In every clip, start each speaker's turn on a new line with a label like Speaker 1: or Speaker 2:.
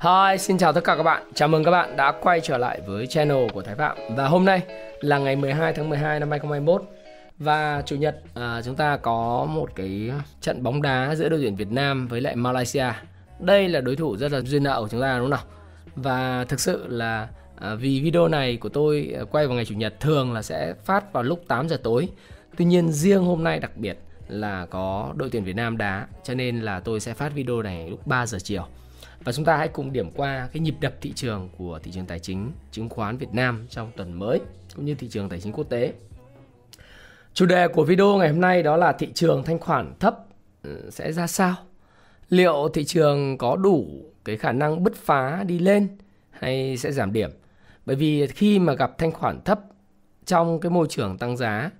Speaker 1: Hi, xin chào tất cả các bạn. Chào mừng các bạn đã quay trở lại với channel của Thái Phạm. Và hôm nay là ngày 12 tháng 12 năm 2021 và chủ nhật à, chúng ta có một cái trận bóng đá giữa đội tuyển Việt Nam với lại Malaysia. Đây là đối thủ rất là duyên nợ của chúng ta đúng không nào? Và thực sự là à, vì video này của tôi à, quay vào ngày chủ nhật thường là sẽ phát vào lúc 8 giờ tối. Tuy nhiên riêng hôm nay đặc biệt là có đội tuyển Việt Nam đá cho nên là tôi sẽ phát video này lúc 3 giờ chiều. Và chúng ta hãy cùng điểm qua cái nhịp đập thị trường của thị trường tài chính, chứng khoán Việt Nam trong tuần mới, cũng như thị trường tài chính quốc tế. Chủ đề của video ngày hôm nay đó là thị trường thanh khoản thấp ừ, sẽ ra sao? Liệu thị trường có đủ cái khả năng bứt phá đi lên hay sẽ giảm điểm? Bởi vì khi mà gặp thanh khoản thấp trong cái môi trường tăng giá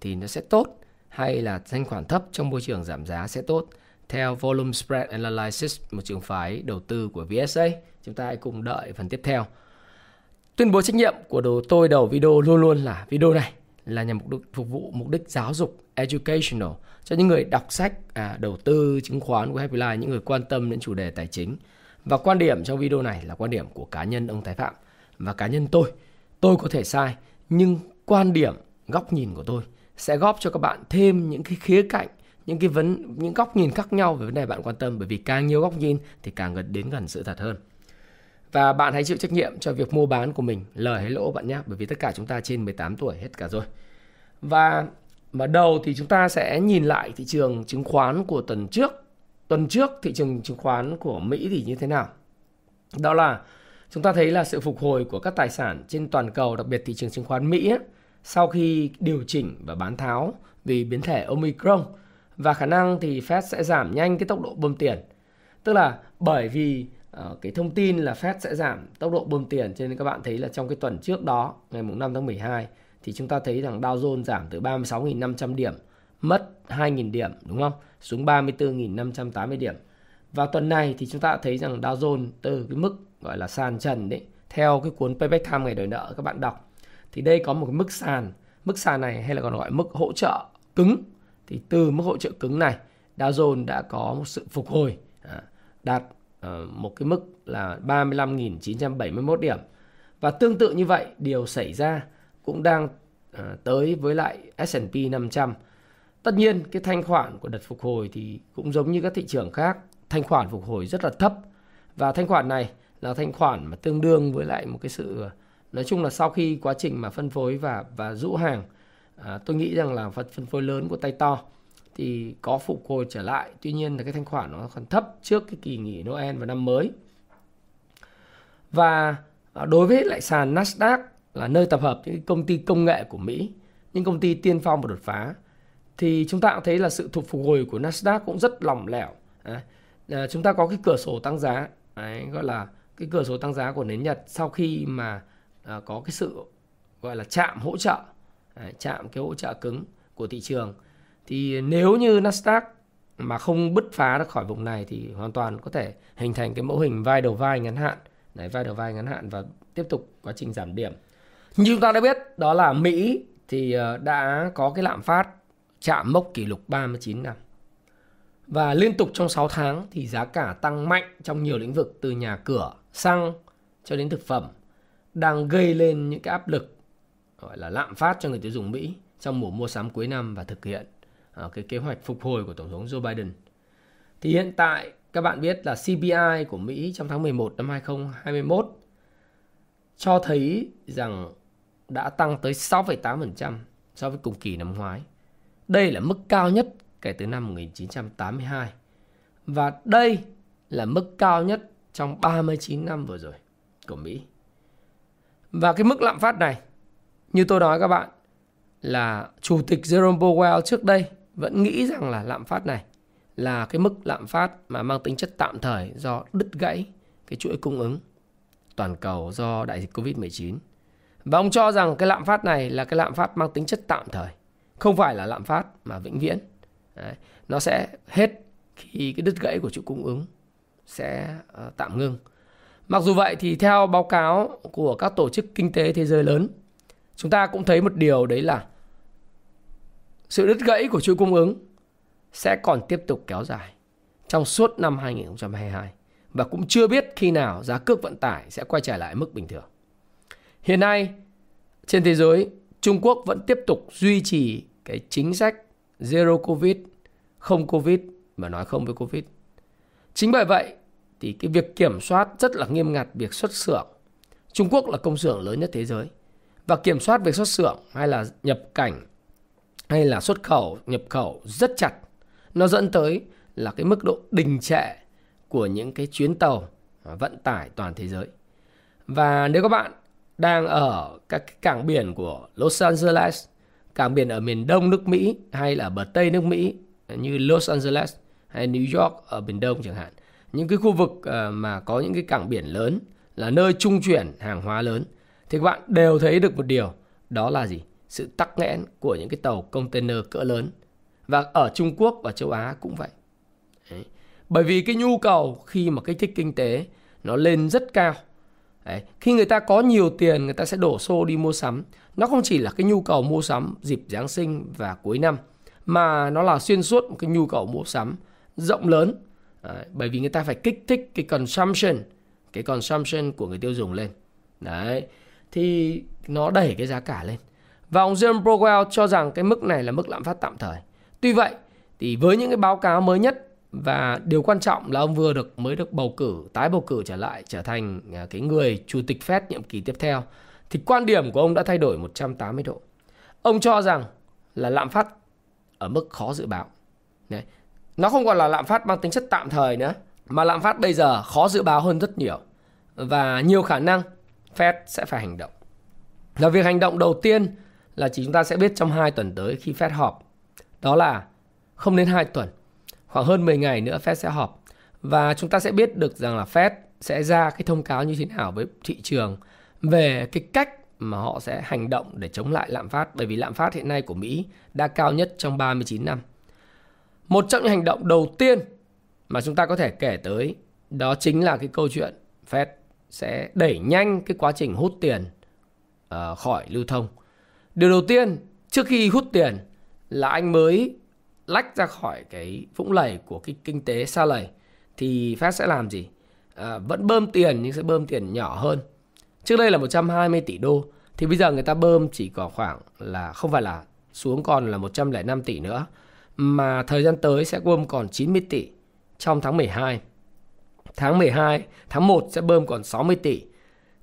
Speaker 1: thì nó sẽ tốt, hay là thanh khoản thấp trong môi trường giảm giá sẽ tốt? Theo Volume Spread Analysis, một trường phái đầu tư của VSA. Chúng ta hãy cùng đợi phần tiếp theo. Tuyên bố trách nhiệm của đồ tôi đầu video luôn luôn là video này là nhằm mục đích phục vụ mục đích giáo dục educational cho những người đọc sách à, đầu tư chứng khoán của Happy Life, những người quan tâm đến chủ đề tài chính. Và quan điểm trong video này là quan điểm của cá nhân ông Thái Phạm và cá nhân tôi. Tôi có thể sai nhưng quan điểm, góc nhìn của tôi sẽ góp cho các bạn thêm những cái khía cạnh những cái vấn những góc nhìn khác nhau về vấn đề bạn quan tâm bởi vì càng nhiều góc nhìn thì càng gần đến gần sự thật hơn. Và bạn hãy chịu trách nhiệm cho việc mua bán của mình. Lời hay lỗ bạn nhé bởi vì tất cả chúng ta trên 18 tuổi hết cả rồi. Và mở đầu thì chúng ta sẽ nhìn lại thị trường chứng khoán của tuần trước. Tuần trước thị trường chứng khoán của Mỹ thì như thế nào? Đó là chúng ta thấy là sự phục hồi của các tài sản trên toàn cầu đặc biệt thị trường chứng khoán Mỹ ấy, sau khi điều chỉnh và bán tháo vì biến thể Omicron và khả năng thì Fed sẽ giảm nhanh cái tốc độ bơm tiền. Tức là bởi vì uh, cái thông tin là Fed sẽ giảm tốc độ bơm tiền cho nên các bạn thấy là trong cái tuần trước đó ngày mùng 5 tháng 12 thì chúng ta thấy rằng Dow Jones giảm từ 36.500 điểm mất 2.000 điểm đúng không? Xuống 34.580 điểm. Và tuần này thì chúng ta thấy rằng Dow Jones từ cái mức gọi là sàn trần đấy theo cái cuốn Payback Time ngày đòi nợ các bạn đọc thì đây có một cái mức sàn mức sàn này hay là còn gọi mức hỗ trợ cứng thì từ mức hỗ trợ cứng này Dow Jones đã có một sự phục hồi à, đạt ờ, một cái mức là 35.971 điểm. Và tương tự như vậy điều xảy ra cũng đang ờ, tới với lại S&P 500 tất nhiên cái thanh khoản của đợt phục hồi thì cũng giống như các thị trường khác thanh khoản phục hồi rất là thấp. Và thanh khoản này là thanh khoản mà tương đương với lại một cái sự ờ, nói chung là sau khi quá trình mà phân phối và và rũ hàng à, tôi nghĩ rằng là phần phân phối lớn của tay to thì có phục hồi trở lại. Tuy nhiên là cái thanh khoản nó còn thấp trước cái kỳ nghỉ Noel và năm mới. Và à, đối với lại sàn Nasdaq là nơi tập hợp những công ty công nghệ của Mỹ những công ty tiên phong và đột phá thì chúng ta cũng thấy là sự thuộc phục hồi của Nasdaq cũng rất lỏng lẻo. À, à, chúng ta có cái cửa sổ tăng giá. Đấy, gọi là cái cửa sổ tăng giá của nến Nhật sau khi mà à, có cái sự gọi là chạm hỗ trợ chạm cái hỗ trợ cứng của thị trường. Thì nếu như Nasdaq mà không bứt phá ra khỏi vùng này thì hoàn toàn có thể hình thành cái mẫu hình vai đầu vai ngắn hạn. Đấy, vai đầu vai ngắn hạn và tiếp tục quá trình giảm điểm. Như chúng ta đã biết đó là Mỹ thì ờ, đã có cái lạm phát chạm mốc kỷ lục 39 năm. Và liên tục trong 6 tháng thì giá cả tăng mạnh trong nhiều lĩnh vực từ nhà cửa, xăng cho đến thực phẩm đang gây lên những cái áp lực gọi là lạm phát cho người tiêu dùng Mỹ trong mùa mua sắm cuối năm và thực hiện à, cái kế hoạch phục hồi của Tổng thống Joe Biden. Thì hiện tại các bạn biết là CPI của Mỹ trong tháng 11 năm 2021 cho thấy rằng đã tăng tới 6,8% so với cùng kỳ năm ngoái. Đây là mức cao nhất kể từ năm 1982. Và đây là mức cao nhất trong 39 năm vừa rồi của Mỹ. Và cái mức lạm phát này như tôi nói các bạn là Chủ tịch Jerome Powell trước đây vẫn nghĩ rằng là lạm phát này là cái mức lạm phát mà mang tính chất tạm thời do đứt gãy cái chuỗi cung ứng toàn cầu do đại dịch Covid-19. Và ông cho rằng cái lạm phát này là cái lạm phát mang tính chất tạm thời, không phải là lạm phát mà vĩnh viễn. Đấy, nó sẽ hết khi cái đứt gãy của chuỗi cung ứng sẽ uh, tạm ngưng. Mặc dù vậy thì theo báo cáo của các tổ chức kinh tế thế giới lớn, chúng ta cũng thấy một điều đấy là sự đứt gãy của chuỗi cung ứng sẽ còn tiếp tục kéo dài trong suốt năm 2022 và cũng chưa biết khi nào giá cước vận tải sẽ quay trở lại mức bình thường. Hiện nay trên thế giới, Trung Quốc vẫn tiếp tục duy trì cái chính sách zero covid, không covid mà nói không với covid. Chính bởi vậy thì cái việc kiểm soát rất là nghiêm ngặt việc xuất xưởng. Trung Quốc là công xưởng lớn nhất thế giới và kiểm soát việc xuất xưởng hay là nhập cảnh hay là xuất khẩu, nhập khẩu rất chặt. Nó dẫn tới là cái mức độ đình trệ của những cái chuyến tàu à, vận tải toàn thế giới. Và nếu các bạn đang ở các cảng biển của Los Angeles, cảng biển ở miền đông nước Mỹ hay là bờ tây nước Mỹ như Los Angeles hay New York ở miền đông chẳng hạn. Những cái khu vực ờ, mà có những cái cảng biển lớn là nơi trung chuyển hàng hóa lớn thì các bạn đều thấy được một điều, đó là gì? Sự tắc nghẽn của những cái tàu container cỡ lớn. Và ở Trung Quốc và châu Á cũng vậy. Đấy. Bởi vì cái nhu cầu khi mà kích thích kinh tế nó lên rất cao Đấy. Khi người ta có nhiều tiền, người ta sẽ đổ xô đi mua sắm Nó không chỉ là cái nhu cầu mua sắm dịp Giáng sinh và cuối năm, Mà nó là xuyên suốt một cái nhu cầu mua sắm rộng lớn Đấy. Bởi vì người ta phải kích thích cái consumption Cái consumption của người tiêu dùng lên Đấy thì nó đẩy cái giá cả lên Và ông Jerome Powell cho rằng cái mức này là mức lạm phát tạm thời Tuy vậy, thì với những cái báo cáo mới nhất và điều quan trọng là ông vừa được, mới được bầu cử, tái bầu cử trở lại, trở thành à, cái người chủ tịch Fed nhiệm kỳ tiếp theo, thì quan điểm của ông đã thay đổi 180 độ. Ông cho rằng là lạm phát ở mức khó dự báo. Đấy. Nó không còn là lạm phát mang tính chất tạm thời nữa, mà lạm phát bây giờ khó dự báo hơn rất nhiều và nhiều khả năng Fed sẽ phải hành động. Và việc hành động đầu tiên là chỉ chúng ta sẽ biết trong 2 tuần tới khi Fed họp. Đó là không đến 2 tuần, khoảng hơn 10 ngày nữa Fed sẽ họp và chúng ta sẽ biết được rằng là Fed sẽ ra cái thông cáo như thế nào với thị trường về cái cách mà họ sẽ hành động để chống lại lạm phát bởi vì lạm phát hiện nay của Mỹ đã cao nhất trong 39 năm. Một trong những hành động đầu tiên mà chúng ta có thể kể tới đó chính là cái câu chuyện Fed sẽ đẩy nhanh cái quá trình hút tiền uh, khỏi lưu thông. Điều đầu tiên trước khi hút tiền là anh mới lách ra khỏi cái vũng lầy của cái kinh tế xa lầy thì Fed sẽ làm gì? À, vẫn bơm tiền nhưng sẽ bơm tiền nhỏ hơn. Trước đây là 120 tỷ đô thì bây giờ người ta bơm chỉ có khoảng là không phải là xuống còn là 105 tỷ nữa mà thời gian tới sẽ bơm còn 90 tỷ trong tháng 12. Tháng 12, tháng 1 sẽ bơm còn 60 tỷ.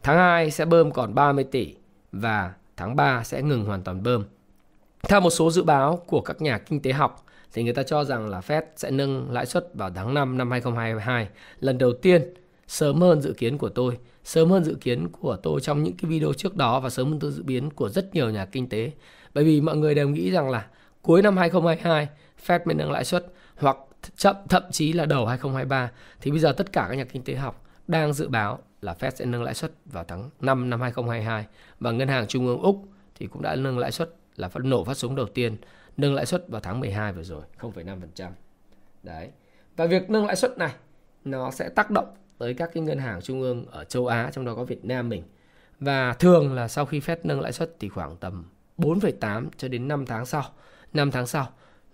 Speaker 1: Tháng 2 sẽ bơm còn 30 tỷ và tháng 3 sẽ ngừng hoàn toàn bơm. Theo một số dự báo của các nhà kinh tế học thì người ta cho rằng là Fed sẽ nâng lãi suất vào tháng 5 năm 2022 lần đầu tiên sớm hơn dự kiến của tôi, sớm hơn dự kiến của tôi trong những cái video trước đó và sớm hơn dự biến của rất nhiều nhà kinh tế. Bởi vì mọi người đều nghĩ rằng là cuối năm 2022 Fed mới nâng lãi suất hoặc chậm thậm chí là đầu 2023 thì bây giờ tất cả các nhà kinh tế học đang dự báo là Fed sẽ nâng lãi suất vào tháng 5 năm 2022 và ngân hàng trung ương Úc thì cũng đã nâng lãi suất là phát nổ phát súng đầu tiên nâng lãi suất vào tháng 12 vừa rồi 0,5%. Đấy. Và việc nâng lãi suất này nó sẽ tác động tới các cái ngân hàng trung ương ở châu Á trong đó có Việt Nam mình. Và thường là sau khi Fed nâng lãi suất thì khoảng tầm 4,8 cho đến 5 tháng sau. 5 tháng sau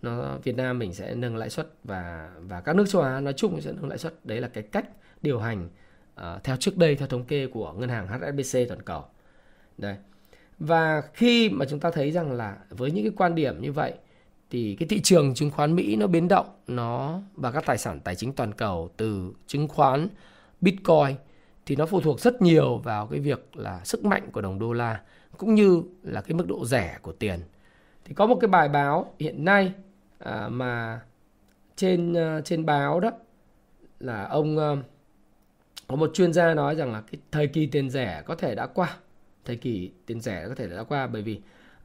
Speaker 1: nó Việt Nam mình sẽ nâng lãi suất và và các nước châu Á nói chung sẽ nâng lãi suất. Đấy là cái cách điều hành uh, theo trước đây theo thống kê của ngân hàng HSBC toàn cầu. Đây và khi mà chúng ta thấy rằng là với những cái quan điểm như vậy thì cái thị trường chứng khoán Mỹ nó biến động nó và các tài sản tài chính toàn cầu từ chứng khoán Bitcoin thì nó phụ thuộc rất nhiều vào cái việc là sức mạnh của đồng đô la cũng như là cái mức độ rẻ của tiền. Thì có một cái bài báo hiện nay à, mà trên ờ, trên báo đó là ông ờ, có một chuyên gia nói rằng là cái thời kỳ tiền rẻ có thể đã qua thời kỳ tiền rẻ có thể đã qua bởi vì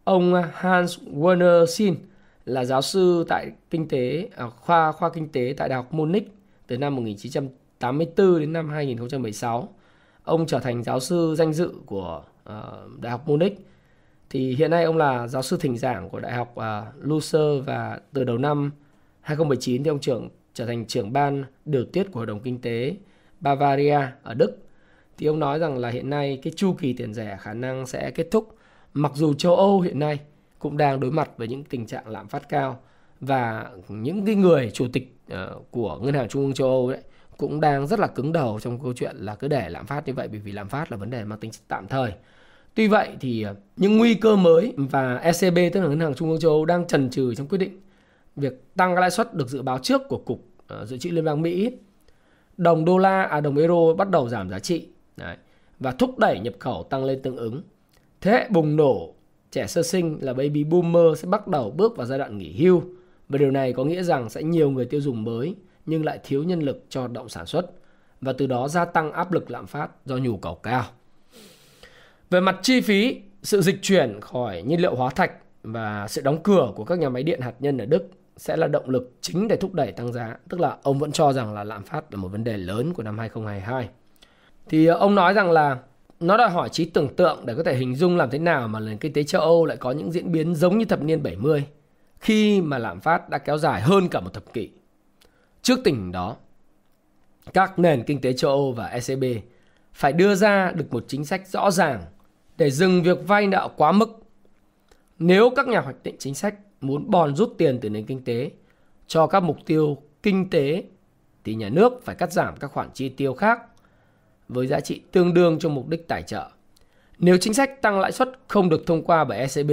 Speaker 1: ông ờ, Hans Werner Sinn là giáo sư tại kinh tế à, khoa khoa kinh tế tại Đại học Munich từ năm 1984 đến năm 2016. Ông trở thành giáo sư danh dự của uh, Đại học Munich. Thì hiện nay ông là giáo sư thỉnh giảng của Đại học uh, và từ đầu năm 2019 thì ông trưởng trở thành trưởng ban điều tiết của Hội đồng Kinh tế Bavaria ở Đức. Thì ông nói rằng là hiện nay cái chu kỳ tiền rẻ khả năng sẽ kết thúc mặc dù châu Âu hiện nay cũng đang đối mặt với những tình trạng lạm phát cao và những cái người chủ tịch uh, của ngân hàng trung ương châu Âu đấy cũng đang rất là cứng đầu trong câu chuyện là cứ để lạm phát như vậy bởi vì lạm phát là vấn đề mang tính tạm thời. Tuy vậy thì ờ, những nguy cơ mới và ECB tức là ngân hàng trung ương châu Âu đang chần chừ trong quyết định việc tăng lãi suất được dự báo trước của cục ờ, dự trữ liên bang Mỹ. Đồng đô la à đồng euro bắt đầu giảm giá trị đấy, và thúc đẩy nhập khẩu tăng lên tương ứng. Thế hệ bùng nổ trẻ sơ sinh là baby boomer sẽ bắt đầu bước vào giai đoạn nghỉ hưu và điều này có nghĩa rằng sẽ nhiều người tiêu dùng mới nhưng lại thiếu nhân lực cho hoạt động sản xuất và từ đó gia tăng áp lực lạm phát do nhu cầu cao. Về mặt chi phí, sự dịch chuyển khỏi nhiên liệu hóa thạch và sự đóng cửa của các nhà máy điện hạt nhân ở Đức sẽ là động lực chính để thúc đẩy tăng giá, tức là ông vẫn cho rằng là lạm phát là một vấn đề lớn của năm 2022. Thì ờ, ông nói rằng là nó đòi hỏi trí tưởng tượng để có thể hình dung làm thế nào mà nền kinh tế châu Âu lại có những diễn biến giống như thập niên 70 khi mà lạm phát đã kéo dài hơn cả một thập kỷ. Trước tình hình đó, các nền kinh tế châu Âu và ECB phải đưa ra được một chính sách rõ ràng để dừng việc vay nợ quá mức. Nếu các nhà hoạch định chính sách muốn bòn rút tiền từ nền kinh tế cho các mục tiêu kinh tế, thì nhà nước phải cắt giảm các khoản chi tiêu khác với giá trị tương đương cho mục đích tài trợ. Nếu chính sách tăng lãi suất không được thông qua bởi ECB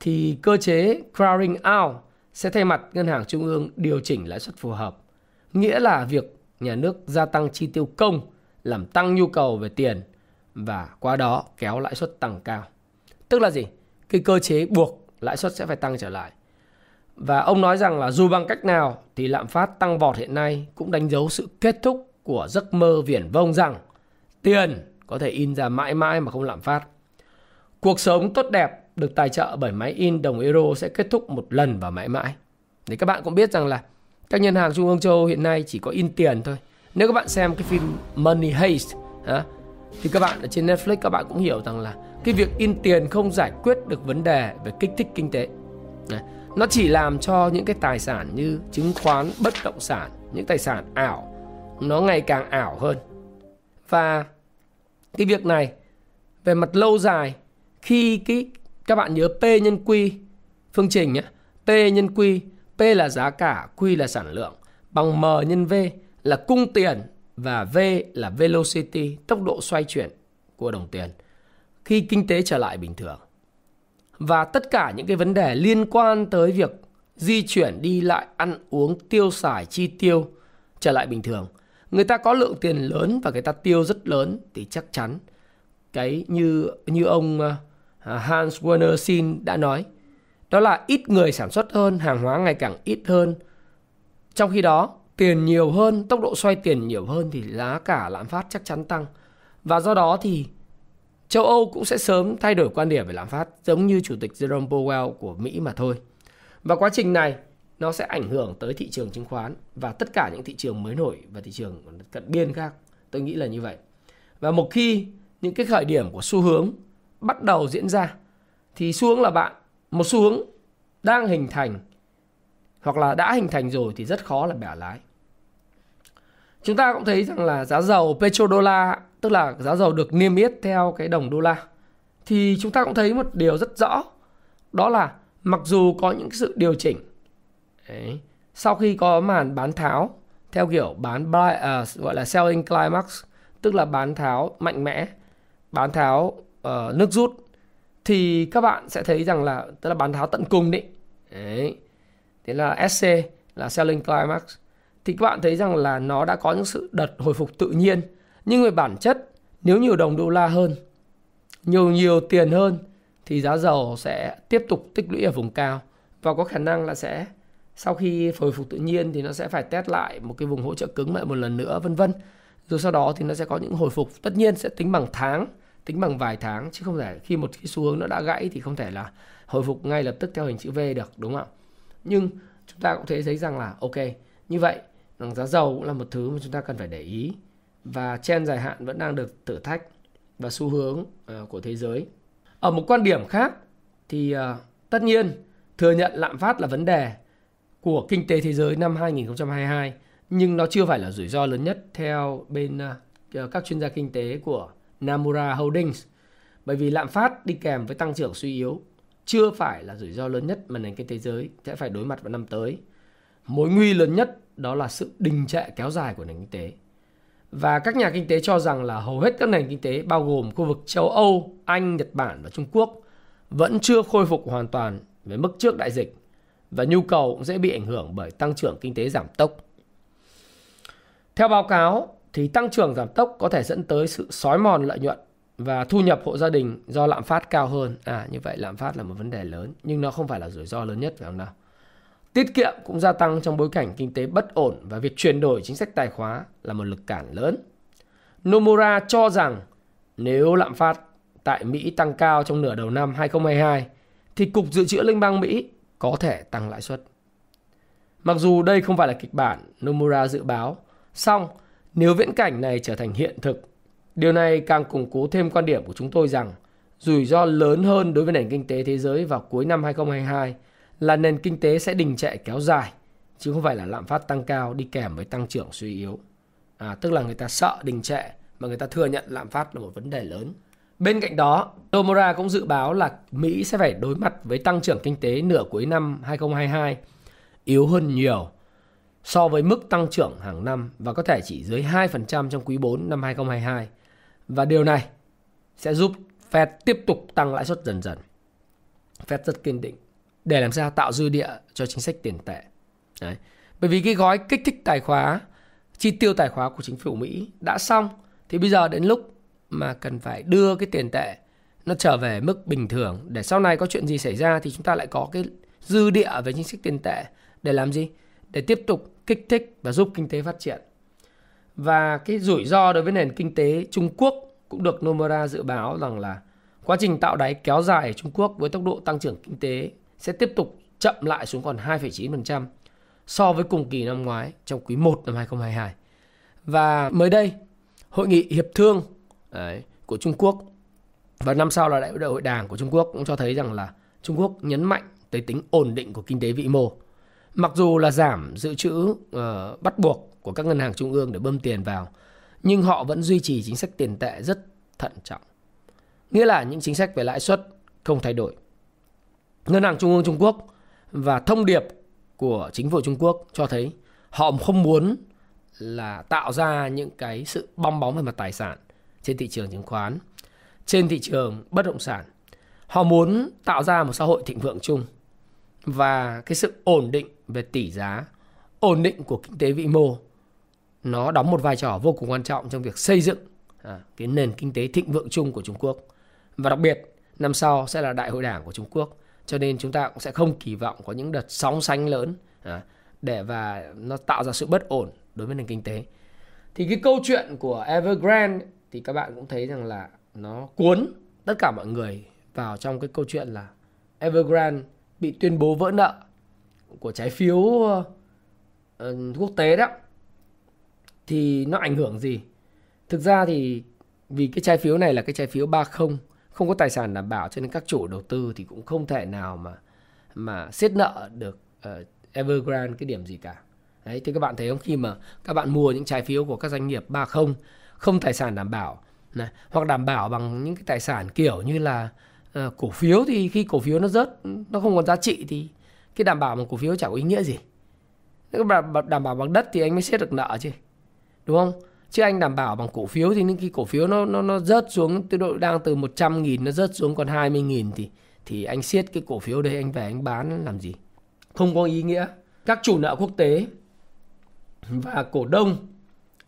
Speaker 1: thì cơ chế crowding out sẽ thay mặt ngân hàng trung ương điều chỉnh lãi suất phù hợp. Nghĩa là việc nhà nước gia tăng chi tiêu công làm tăng nhu cầu về tiền và qua đó kéo lãi suất tăng cao. Tức là gì? Cái cơ chế buộc lãi suất sẽ phải tăng trở lại. Và ông nói rằng là dù bằng cách nào thì lạm phát tăng vọt hiện nay cũng đánh dấu sự kết thúc của giấc mơ viển vông rằng tiền có thể in ra mãi mãi mà không lạm phát. Cuộc sống tốt đẹp được tài trợ bởi máy in đồng euro sẽ kết thúc một lần và mãi mãi. Để các bạn cũng biết rằng là các ngân hàng trung ương châu Âu hiện nay chỉ có in tiền thôi. Nếu các bạn xem cái phim Money Heist thì các bạn ở trên Netflix các bạn cũng hiểu rằng là cái việc in tiền không giải quyết được vấn đề về kích thích kinh tế. Nó chỉ làm cho những cái tài sản như chứng khoán, bất động sản, những tài sản ảo nó ngày càng ảo hơn. Và cái việc này về mặt lâu dài khi cái các bạn nhớ P nhân Q phương trình nhé. P nhân Q, P là giá cả, Q là sản lượng bằng M nhân V là cung tiền và V là velocity, tốc độ xoay chuyển của đồng tiền khi kinh tế trở lại bình thường. Và tất cả những cái vấn đề liên quan tới việc di chuyển đi lại, ăn uống, tiêu xài, chi tiêu trở lại bình thường. Người ta có lượng tiền lớn và người ta tiêu rất lớn thì chắc chắn cái như như ông à, Hans Werner Sinn đã nói. Đó là ít người sản xuất hơn, hàng hóa ngày càng ít hơn. Trong khi đó, tiền nhiều hơn, tốc độ xoay tiền nhiều hơn thì giá cả lạm phát chắc chắn tăng. Và do đó thì châu Âu cũng sẽ sớm thay đổi quan điểm về lạm phát giống như Chủ tịch Jerome Powell của Mỹ mà thôi. Và quá trình này nó sẽ ảnh hưởng tới thị trường chứng khoán và tất cả những thị trường mới nổi và thị trường cận biên khác. Tôi nghĩ là như vậy. Và một khi những cái khởi điểm của xu hướng bắt đầu diễn ra thì xu hướng là bạn một xu hướng đang hình thành hoặc là đã hình thành rồi thì rất khó là bẻ lái. Chúng ta cũng thấy rằng là giá dầu petrodollar tức là giá dầu được niêm yết theo cái đồng đô la thì chúng ta cũng thấy một điều rất rõ đó là mặc dù có những sự điều chỉnh đấy, sau khi có màn bán tháo theo kiểu bán buy, uh, gọi là selling climax tức là bán tháo mạnh mẽ bán tháo uh, nước rút thì các bạn sẽ thấy rằng là tức là bán tháo tận cùng đấy. đấy. Thế là SC là selling climax thì các bạn thấy rằng là nó đã có những sự đợt hồi phục tự nhiên. Nhưng về bản chất, nếu nhiều đồng đô la hơn, nhiều nhiều tiền hơn, thì giá dầu sẽ tiếp tục tích lũy ở vùng cao. Và có khả năng là sẽ, sau khi hồi phục tự nhiên thì nó sẽ phải test lại một cái vùng hỗ trợ cứng lại một lần nữa, vân vân. Rồi sau đó thì nó sẽ có những hồi phục. Tất nhiên sẽ tính bằng tháng, tính bằng vài tháng, chứ không thể khi một cái xu hướng nó đã gãy thì không thể là hồi phục ngay lập tức theo hình chữ V được, đúng không ạ? nhưng chúng ta cũng thấy thấy rằng là, ok, như vậy rằng giá dầu cũng là một thứ mà chúng ta cần phải để ý. Và trên dài hạn vẫn đang được thử thách và xu hướng uh, của thế giới. Ở một quan điểm khác thì uh, tất nhiên thừa nhận lạm phát là vấn đề của kinh tế thế giới năm 2022 nhưng nó chưa phải là rủi ro lớn nhất theo bên uh, các chuyên gia kinh tế của Namura Holdings. Bởi vì lạm phát đi kèm với tăng trưởng suy yếu chưa phải là rủi ro lớn nhất mà nền kinh tế thế giới sẽ phải đối mặt vào năm tới. Mối nguy lớn nhất đó là sự đình trệ kéo dài của nền kinh tế. Và các nhà kinh tế cho rằng là hầu hết các nền kinh tế bao gồm khu vực châu Âu, Anh, Nhật Bản và Trung Quốc vẫn chưa khôi phục hoàn toàn với mức trước đại dịch và nhu cầu cũng dễ bị ảnh hưởng bởi tăng trưởng kinh tế giảm tốc. Theo báo cáo thì tăng trưởng giảm tốc có thể dẫn tới sự xói mòn lợi nhuận và thu nhập hộ gia đình do lạm phát cao hơn. À như vậy lạm phát là một vấn đề lớn nhưng nó không phải là rủi ro lớn nhất phải không nào? Tiết kiệm cũng gia tăng trong bối cảnh kinh tế bất ổn và việc chuyển đổi chính sách tài khóa là một lực cản lớn. Nomura cho rằng nếu lạm phát tại Mỹ tăng cao trong nửa đầu năm 2022 thì Cục Dự trữ Liên bang Mỹ có thể tăng lãi suất. Mặc dù đây không phải là kịch bản Nomura dự báo, song nếu viễn cảnh này trở thành hiện thực, điều này càng củng cố thêm quan điểm của chúng tôi rằng rủi ro lớn hơn đối với nền kinh tế thế giới vào cuối năm 2022 là nền kinh tế sẽ đình trệ kéo dài, chứ không phải là lạm phát tăng cao đi kèm với tăng trưởng suy yếu. À, tức là người ta sợ đình trệ mà người ta thừa nhận lạm phát là một vấn đề lớn. Bên cạnh đó, Nomura cũng dự báo là Mỹ sẽ phải đối mặt với tăng trưởng kinh tế nửa cuối năm 2022 yếu hơn nhiều so với mức tăng trưởng hàng năm và có thể chỉ dưới 2% trong quý 4 năm 2022. Và điều này sẽ giúp Fed tiếp tục tăng lãi suất dần dần. Fed rất kiên định để làm sao tạo dư địa cho chính sách tiền tệ. Đấy. Bởi vì cái gói kích thích tài khóa, chi tiêu tài khóa của chính phủ Mỹ đã xong thì bây giờ đến lúc mà cần phải đưa cái tiền tệ nó trở về mức bình thường để sau này có chuyện gì xảy ra thì chúng ta lại có cái dư địa về chính sách tiền tệ để làm gì? Để tiếp tục kích thích và giúp kinh tế phát triển. Và cái rủi ro đối với nền kinh tế Trung Quốc cũng được Nomura dự báo rằng là quá trình tạo đáy kéo dài ở Trung Quốc với tốc độ tăng trưởng kinh tế sẽ tiếp tục chậm lại xuống còn 2,9% so với cùng kỳ năm ngoái trong quý 1 năm 2022. Và mới đây, Hội nghị Hiệp thương đấy, của Trung Quốc và năm sau là đại hội đảng của Trung Quốc cũng cho thấy rằng là Trung Quốc nhấn mạnh tới tính ổn định của kinh tế vĩ mô. Mặc dù là giảm dự trữ uh, bắt buộc của các ngân hàng trung ương để bơm tiền vào, nhưng họ vẫn duy trì chính sách tiền tệ rất thận trọng. Nghĩa là những chính sách về lãi suất không thay đổi. Ngân hàng Trung ương Trung Quốc và thông điệp của chính phủ Trung Quốc cho thấy họ không muốn là tạo ra những cái sự bong bóng về mặt tài sản trên thị trường chứng khoán, trên thị trường bất động sản. Họ muốn tạo ra một xã hội thịnh vượng chung và cái sự ổn định về tỷ giá, ổn định của kinh tế vĩ mô nó đóng một vai trò vô cùng quan trọng trong việc xây dựng à, cái nền kinh tế thịnh vượng chung của Trung Quốc. Và đặc biệt năm sau sẽ là đại hội đảng của Trung Quốc cho nên chúng ta cũng sẽ không kỳ vọng có những đợt sóng xanh lớn à, để và nó tạo ra sự bất ổn đối với nền kinh tế. Thì cái câu chuyện của Evergrande thì các bạn cũng thấy rằng là nó cuốn tất cả mọi người vào trong cái câu chuyện là Evergrande bị tuyên bố vỡ nợ của trái phiếu uh, quốc tế đó. Thì nó ảnh hưởng gì? Thực ra thì vì cái trái phiếu này là cái trái phiếu 30 không có tài sản đảm bảo cho nên các chủ đầu tư thì cũng không thể nào mà mà siết nợ được uh, Evergrande cái điểm gì cả. Đấy, thì các bạn thấy không khi mà các bạn mua những trái phiếu của các doanh nghiệp 30 không tài sản đảm bảo này, hoặc đảm bảo bằng những cái tài sản kiểu như là uh, cổ phiếu thì khi cổ phiếu nó rớt nó không còn giá trị thì cái đảm bảo bằng cổ phiếu chẳng có ý nghĩa gì. Nếu đảm bảo bằng đất thì anh mới siết được nợ chứ. Đúng không? Chứ anh đảm bảo bằng cổ phiếu thì những cái cổ phiếu nó nó nó rớt xuống từ độ đang từ 100 nghìn nó rớt xuống còn 20 nghìn thì thì anh siết cái cổ phiếu đấy, anh về anh bán làm gì? Không có ý nghĩa. Các chủ nợ quốc tế và cổ đông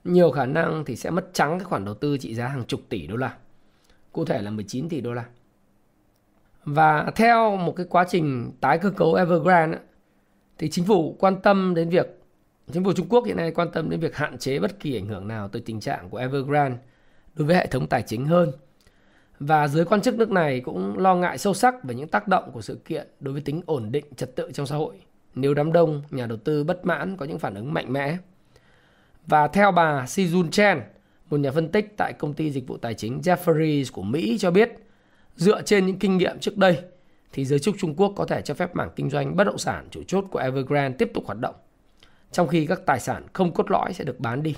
Speaker 1: nhiều khả năng thì sẽ mất trắng cái khoản đầu tư trị giá hàng chục tỷ đô la. Cụ thể là 19 tỷ đô la. Và theo một cái quá trình tái cơ cấu Evergrande thì chính phủ quan tâm đến việc Chính phủ Trung Quốc hiện nay quan tâm đến việc hạn chế bất kỳ ảnh hưởng nào tới tình trạng của Evergrande đối với hệ thống tài chính hơn. Và giới quan chức nước này cũng lo ngại sâu sắc về những tác động của sự kiện đối với tính ổn định trật tự trong xã hội nếu đám đông nhà đầu tư bất mãn có những phản ứng mạnh mẽ. Và theo bà Sijun Chen, một nhà phân tích tại công ty dịch vụ tài chính Jefferies của Mỹ cho biết, dựa trên những kinh nghiệm trước đây, thì giới chức Trung Quốc có thể cho phép mảng kinh doanh bất động sản chủ chốt của Evergrande tiếp tục hoạt động, trong khi các tài sản không cốt lõi sẽ được bán đi.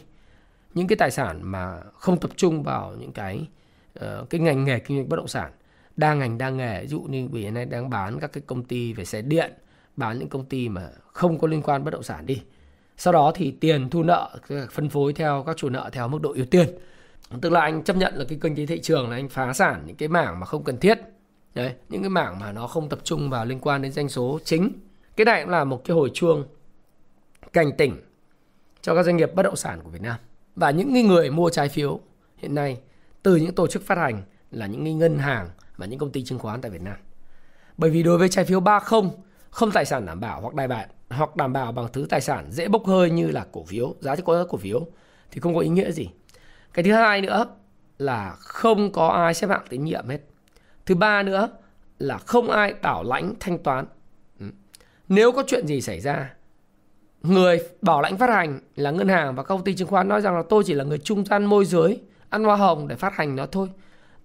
Speaker 1: Những cái tài sản mà không tập trung vào những cái uh, cái ngành nghề kinh doanh bất động sản đa ngành đa nghề ví dụ như vì hiện nay đang bán các cái công ty về xe điện bán những công ty mà không có liên quan bất động sản đi. Sau đó thì tiền thu nợ phân phối theo các chủ nợ theo mức độ ưu tiên. Tức là anh chấp nhận là cái kinh tế thị trường là anh phá sản những cái mảng mà không cần thiết. Đấy những cái mảng mà nó không tập trung vào liên quan đến doanh số chính. Cái này cũng là một cái hồi chuông cảnh tỉnh cho các doanh nghiệp bất động sản của Việt Nam và những người mua trái phiếu hiện nay từ những tổ chức phát hành là những ngân hàng và những công ty chứng khoán tại Việt Nam. Bởi vì đối với trái phiếu 30 không tài sản đảm bảo hoặc đại bảo hoặc đảm bảo bằng thứ tài sản dễ bốc hơi như là cổ phiếu, giá trị có cổ phiếu thì không có ý nghĩa gì. Cái thứ hai nữa là không có ai xếp hạng tín nhiệm hết. Thứ ba nữa là không ai bảo lãnh thanh toán. Ừ. Nếu có chuyện gì xảy ra, người bảo lãnh phát hành là ngân hàng và công ty chứng khoán nói rằng là tôi chỉ là người trung gian môi giới ăn hoa hồng để phát hành nó thôi.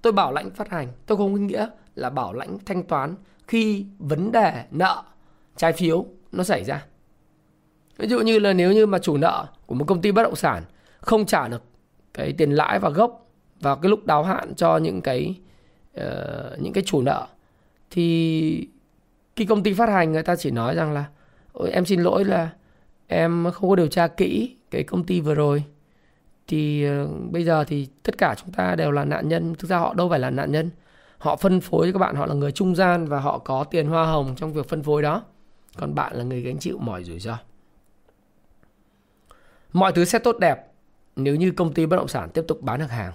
Speaker 1: Tôi bảo lãnh phát hành, tôi không có nghĩa là bảo lãnh thanh toán khi vấn đề nợ trái phiếu nó xảy ra. Ví dụ như là nếu như mà chủ nợ của một công ty bất động sản không trả được cái tiền lãi và gốc vào cái lúc đáo hạn cho những cái uh, những cái chủ nợ thì cái công ty phát hành người ta chỉ nói rằng là ôi em xin lỗi là em không có điều tra kỹ cái công ty vừa rồi. Thì ờ, bây giờ thì tất cả chúng ta đều là nạn nhân. Thực ra họ đâu phải là nạn nhân. Họ phân phối cho các bạn họ là người trung gian và họ có tiền hoa hồng trong việc phân phối đó. Còn bạn là người gánh chịu mọi rủi ro. Mọi thứ sẽ tốt đẹp nếu như công ty bất động sản tiếp tục bán được hàng.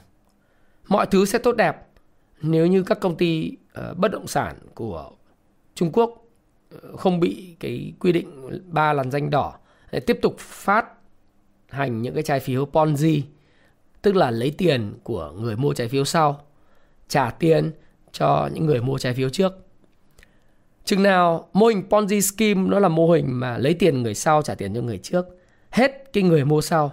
Speaker 1: Mọi thứ sẽ tốt đẹp nếu như các công ty uh, bất động sản của Trung Quốc ờ, không bị cái quy định ba làn danh đỏ để tiếp tục phát hành những cái trái phiếu Ponzi tức là lấy tiền của người mua trái phiếu sau trả tiền cho những người mua trái phiếu trước. Chừng nào mô hình Ponzi scheme nó là mô hình mà lấy tiền người sau trả tiền cho người trước, hết cái người mua sau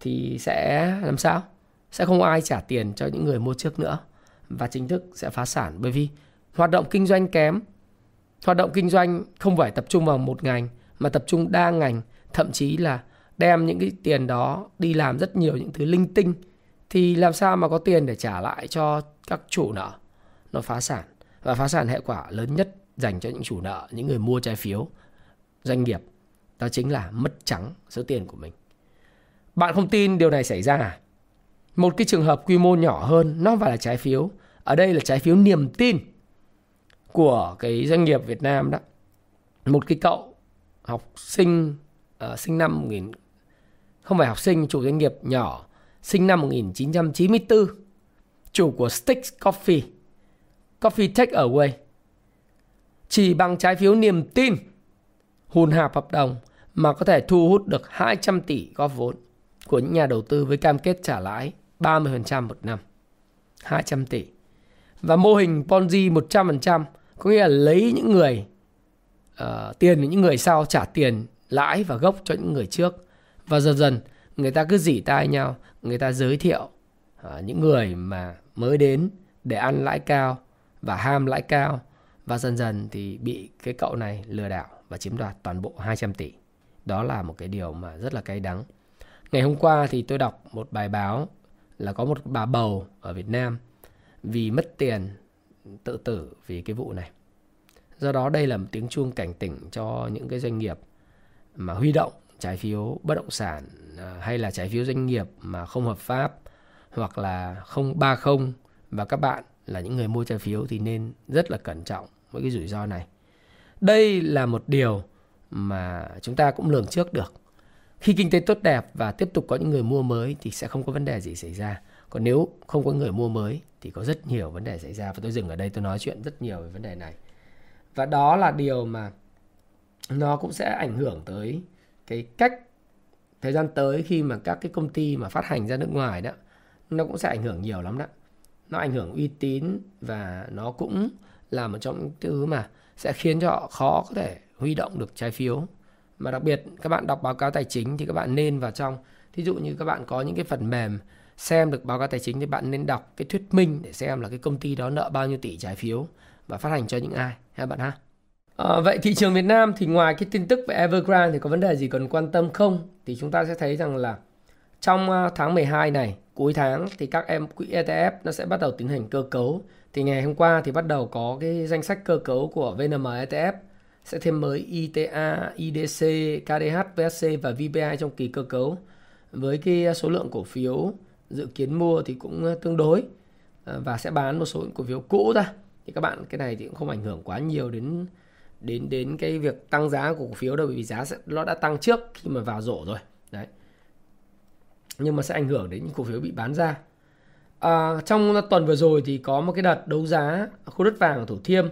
Speaker 1: thì sẽ làm sao? Sẽ không ai trả tiền cho những người mua trước nữa và chính thức sẽ phá sản bởi vì hoạt động kinh doanh kém. Hoạt động kinh doanh không phải tập trung vào một ngành mà tập trung đa ngành, thậm chí là đem những cái tiền đó đi làm rất nhiều những thứ linh tinh, thì làm sao mà có tiền để trả lại cho các chủ nợ? Nó phá sản, và phá sản hệ quả lớn nhất dành cho những chủ nợ, những người mua trái phiếu, doanh nghiệp, đó chính là mất trắng số tiền của mình. Bạn không tin điều này xảy ra à? Một cái trường hợp quy mô nhỏ hơn, nó không phải là trái phiếu. Ở đây là trái phiếu niềm tin của cái doanh nghiệp Việt Nam đó. Một cái cậu học sinh uh, sinh năm 1000 không phải học sinh chủ doanh nghiệp nhỏ sinh năm 1994 chủ của Sticks Coffee Coffee Take Away chỉ bằng trái phiếu niềm tin hùn hạp hợp đồng mà có thể thu hút được 200 tỷ góp vốn của những nhà đầu tư với cam kết trả lãi 30% một năm. 200 tỷ. Và mô hình Ponzi 100% có nghĩa là lấy những người uh, tiền những người sau trả tiền lãi và gốc cho những người trước và dần dần người ta cứ dỉ tai nhau người ta giới thiệu uh, những người mà mới đến để ăn lãi cao và ham lãi cao và dần dần thì bị cái cậu này lừa đảo và chiếm đoạt toàn bộ 200 tỷ. Đó là một cái điều mà rất là cay đắng. Ngày hôm qua thì tôi đọc một bài báo là có một bà bầu ở Việt Nam vì mất tiền tự tử vì cái vụ này. Do đó đây là một tiếng chuông cảnh tỉnh cho những cái doanh nghiệp mà huy động trái phiếu bất động sản à, hay là trái phiếu doanh nghiệp mà không hợp pháp hoặc là không ba không và các bạn là những người mua trái phiếu thì nên rất là cẩn trọng với cái rủi ro này. Đây là một điều mà chúng ta cũng lường trước được. Khi kinh tế tốt đẹp và tiếp tục có những người mua mới thì sẽ không có vấn đề gì xảy ra. Còn nếu không có người mua mới thì có rất nhiều vấn đề xảy ra và tôi dừng ở đây, tôi nói chuyện rất nhiều về vấn đề này. Và đó là điều mà nó cũng sẽ ảnh hưởng tới cái cách thời gian tới khi mà các cái công ty mà phát hành ra nước ngoài đó, nó cũng sẽ ảnh hưởng nhiều lắm đó. Nó ảnh hưởng uy tín và nó cũng là một trong những thứ mà sẽ khiến cho họ khó có thể huy động được trái phiếu. Mà đặc biệt, các bạn đọc báo cáo tài chính thì các bạn nên vào trong, thí dụ như các bạn có những cái phần mềm xem được báo cáo tài chính thì bạn nên đọc cái thuyết minh để xem là cái công ty đó nợ bao nhiêu tỷ trái phiếu và phát hành cho những ai. Ha bạn ha? À, vậy thị trường Việt Nam thì ngoài cái tin tức về Evergrande thì có vấn đề gì cần quan tâm không? Thì chúng ta sẽ thấy rằng là trong ờ, tháng 12 này cuối tháng thì các em quỹ ETF nó sẽ bắt đầu tiến hành cơ cấu. Thì ngày hôm qua thì bắt đầu có cái danh sách cơ cấu của VNM ETF sẽ thêm mới ITA, IDC, KDH, VSC và VPI trong kỳ cơ cấu. Với cái số lượng cổ phiếu dự kiến mua thì cũng ờ, tương đối và sẽ bán một số cổ phiếu cũ ra. Thì các bạn cái này thì cũng không ảnh hưởng quá nhiều đến đến đến cái việc tăng giá của cổ phiếu đâu bởi vì giá sẽ, nó đã tăng trước khi mà vào rổ rồi. Đấy. Nhưng mà sẽ ảnh hưởng đến những cổ phiếu bị bán ra. À, trong tuần vừa rồi thì có một cái đợt đấu giá khu đất vàng ở Thủ Thiêm.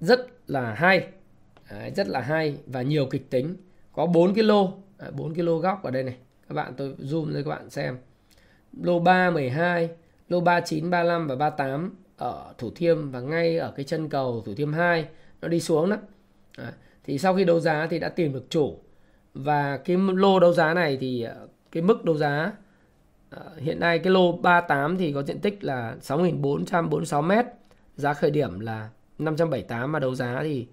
Speaker 1: Rất là hay. Đấy, rất là hay và nhiều kịch tính. Có 4 kg 4 kg góc ở đây này. Các bạn tôi zoom cho các bạn xem. Lô 3 12 lô 39 35 và 38 ở Thủ Thiêm và ngay ở cái chân cầu Thủ Thiêm 2 nó đi xuống đó. À, thì sau khi đấu giá thì đã tìm được chủ. Và cái lô đấu giá này thì ờ, cái mức đấu giá à, hiện nay cái lô 38 thì có diện tích là 6.446 mét. Giá khởi điểm là 578 mà đấu giá thì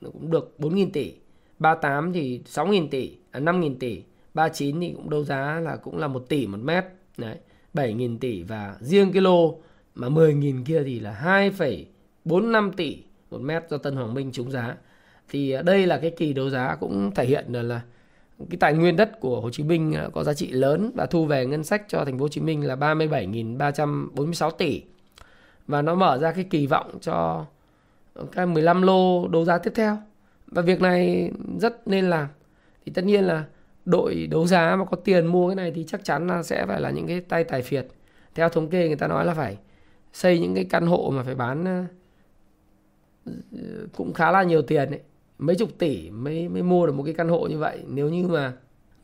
Speaker 1: cũng được 4.000 tỷ. 38 thì 6.000 tỷ à, 5.000 tỷ. 39 thì cũng đấu giá là cũng là 1 tỷ một mét. Đấy 7.000 tỷ và riêng cái lô mà 10.000 kia thì là 2,45 tỷ một mét do Tân Hoàng Minh trúng giá. Thì à, đây là cái kỳ đấu giá cũng thể hiện là, là cái tài nguyên đất của Hồ Chí Minh à, có giá trị lớn và thu về ngân sách cho thành phố Hồ Chí Minh là 37.346 tỷ. Và nó mở ra cái kỳ vọng cho cái 15 lô đấu giá tiếp theo. Và việc này rất nên làm. Thì tất nhiên là đội đấu giá mà có tiền mua cái này thì chắc chắn là sẽ phải là những cái tay tài phiệt. Theo thống kê người ta nói là phải xây những cái căn hộ mà phải bán à, cũng khá là nhiều tiền đấy mấy chục tỷ mới mới mua được một cái căn hộ như vậy. Nếu như mà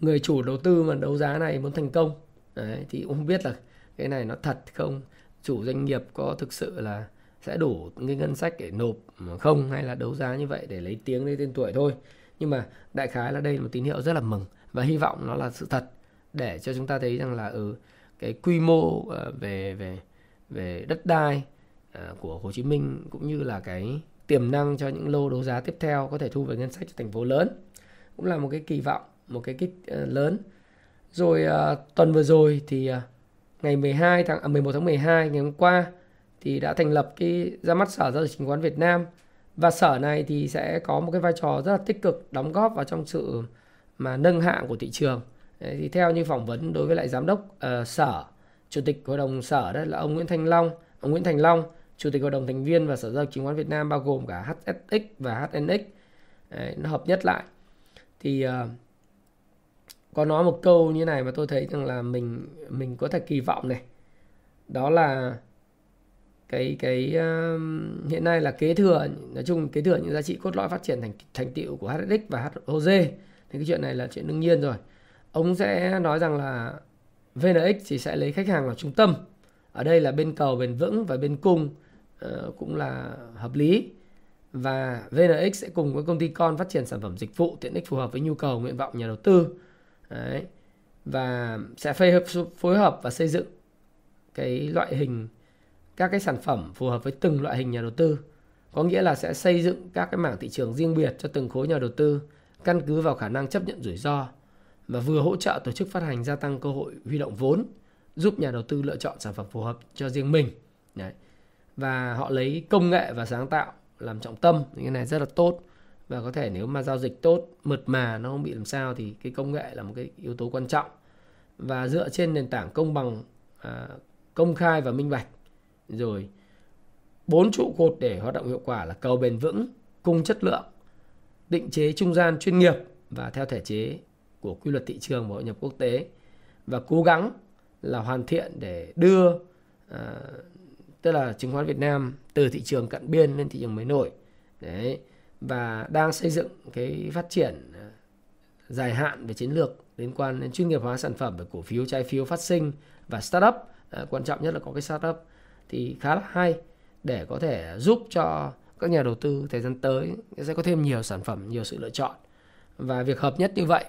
Speaker 1: người chủ đầu tư mà đấu giá này muốn thành công đấy, thì cũng không biết là cái này nó thật không. Chủ doanh nghiệp có thực sự là sẽ đủ cái ngân sách để nộp không hay là đấu giá như vậy để lấy tiếng lấy tên tuổi thôi. Nhưng mà đại khái là đây là một tín hiệu rất là mừng và hy vọng nó là sự thật để cho chúng ta thấy rằng là ừ cái quy mô ờ, về về về đất đai Ờ, của Hồ Chí Minh cũng như là cái tiềm năng cho những lô đấu giá tiếp theo có thể thu về ngân sách cho thành phố lớn cũng là một cái kỳ vọng một cái kích ờ, lớn. Rồi ờ, tuần vừa rồi thì ngày 12 tháng à, 11 tháng 12 ngày hôm qua thì đã thành lập cái ra mắt sở giao dịch chứng khoán Việt Nam và sở này thì sẽ có một cái vai trò rất là tích cực đóng góp vào trong sự mà nâng hạng của thị trường. Đấy, thì theo như phỏng vấn đối với lại giám đốc uh, sở chủ tịch hội đồng sở đó là ông Nguyễn Thành Long ông Nguyễn Thành Long chủ tịch hội đồng thành viên và sở giao dịch chứng khoán Việt Nam bao gồm cả HSX và HNX Đấy, nó hợp nhất lại. Thì uh, có nói một câu như này mà tôi thấy rằng là mình mình có thể kỳ vọng này. Đó là cái cái uh, hiện nay là kế thừa nói chung kế thừa những giá trị cốt lõi phát triển thành thành tựu của HSX và HOG thì cái chuyện này là chuyện đương nhiên rồi. Ông sẽ nói rằng là VNX thì sẽ lấy khách hàng là trung tâm. Ở đây là bên cầu bền vững và bên cung uh, cũng là hợp lý và VNX sẽ cùng với công ty con phát triển sản phẩm dịch vụ tiện ích phù hợp với nhu cầu nguyện vọng nhà đầu tư Đấy. và sẽ phối hợp, phối hợp và xây dựng cái loại hình các cái sản phẩm phù hợp với từng loại hình nhà đầu tư có nghĩa là sẽ xây dựng các cái mảng thị trường riêng biệt cho từng khối nhà đầu tư căn cứ vào khả năng chấp nhận rủi ro và vừa hỗ trợ tổ chức phát hành gia tăng cơ hội huy động vốn giúp nhà đầu tư lựa chọn sản phẩm phù hợp cho riêng mình Đấy và họ lấy công nghệ và sáng tạo làm trọng tâm. Thì cái này rất là tốt. Và có thể nếu mà giao dịch tốt mượt mà nó không bị làm sao thì cái công nghệ là một cái yếu tố quan trọng. Và dựa trên nền tảng công bằng à, công khai và minh bạch. Rồi bốn trụ cột để hoạt động hiệu quả là cầu bền vững cung chất lượng định chế trung gian chuyên nghiệp và theo thể chế của quy luật thị trường và hội nhập quốc tế. Và cố gắng là hoàn thiện để đưa à, tức là chứng khoán Việt Nam từ thị trường cận biên lên thị trường mới nổi. Đấy. Và đang xây dựng cái phát triển ờ, dài hạn về chiến lược liên quan đến chuyên nghiệp hóa sản phẩm về cổ phiếu trái phiếu phát sinh và startup. À, quan trọng nhất là có cái startup thì khá là hay để có thể giúp cho các nhà đầu tư thời gian tới sẽ có thêm nhiều sản phẩm nhiều sự lựa chọn. Và việc hợp nhất như vậy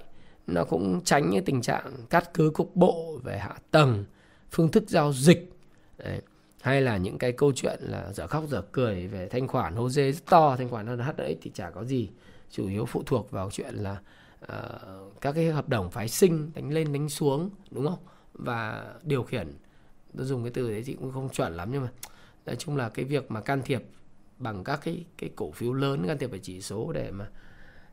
Speaker 1: nó cũng tránh những tình trạng cắt cứ cục bộ về hạ tầng phương thức giao dịch. Đấy hay là những cái câu chuyện là dở khóc dở cười về thanh khoản hô dê rất to thanh khoản hơn ấy thì chả có gì chủ yếu phụ thuộc vào chuyện là uh, các cái hợp đồng phái sinh đánh lên đánh xuống đúng không? Và điều khiển tôi dùng cái từ đấy thì cũng không chuẩn lắm nhưng mà nói chung là cái việc mà can thiệp bằng các cái cái cổ phiếu lớn can thiệp vào chỉ số để mà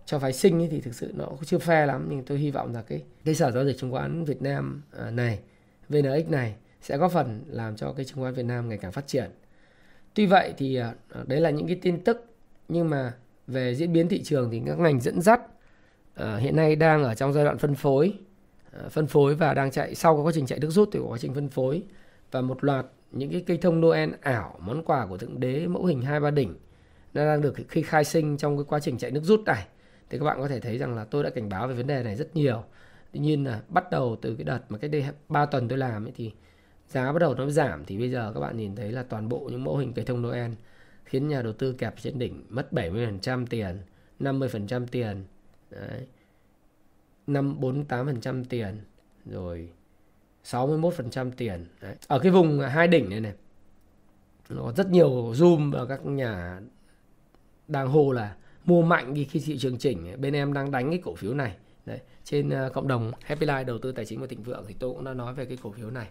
Speaker 1: cho phái sinh ấy thì thực sự nó chưa phe lắm. Nhưng tôi hy vọng là cái cái sở giao dịch chứng khoán Việt Nam ờ, này VNX này sẽ góp phần làm cho cái chứng khoán Việt Nam ngày càng phát triển. Tuy vậy thì à, đấy là những cái tin tức, nhưng mà về diễn biến thị trường thì các ngành dẫn dắt à, hiện nay đang ở trong giai đoạn phân phối à, phân phối và đang chạy, sau quá trình chạy nước rút thì có quá trình phân phối. Và một loạt những cái cây thông Noel ảo, món quà của thượng đế mẫu hình hai ba đỉnh, nó đang được khi khai sinh trong cái quá trình chạy nước rút này. Thì các bạn có thể thấy rằng là tôi đã cảnh báo về vấn đề này rất nhiều. Tuy nhiên là bắt đầu từ cái đợt mà cách đây 3 tuần tôi làm ấy thì giá bắt đầu nó giảm thì bây giờ các bạn nhìn thấy là toàn bộ những mẫu hình cây thông Noel khiến nhà đầu tư kẹp trên đỉnh, mất 70% tiền 50% tiền, Đấy. 5 48% tiền, rồi 61% tiền, Đấy. ở cái vùng hai đỉnh này này, nó có rất nhiều zoom và các nhà đang hô là mua mạnh đi khi thị trường chỉnh bên em đang đánh cái cổ phiếu này, Đấy. trên ờ, cộng đồng Happy Life đầu tư tài chính và thịnh vượng thì tôi cũng đã nói về cái cổ phiếu này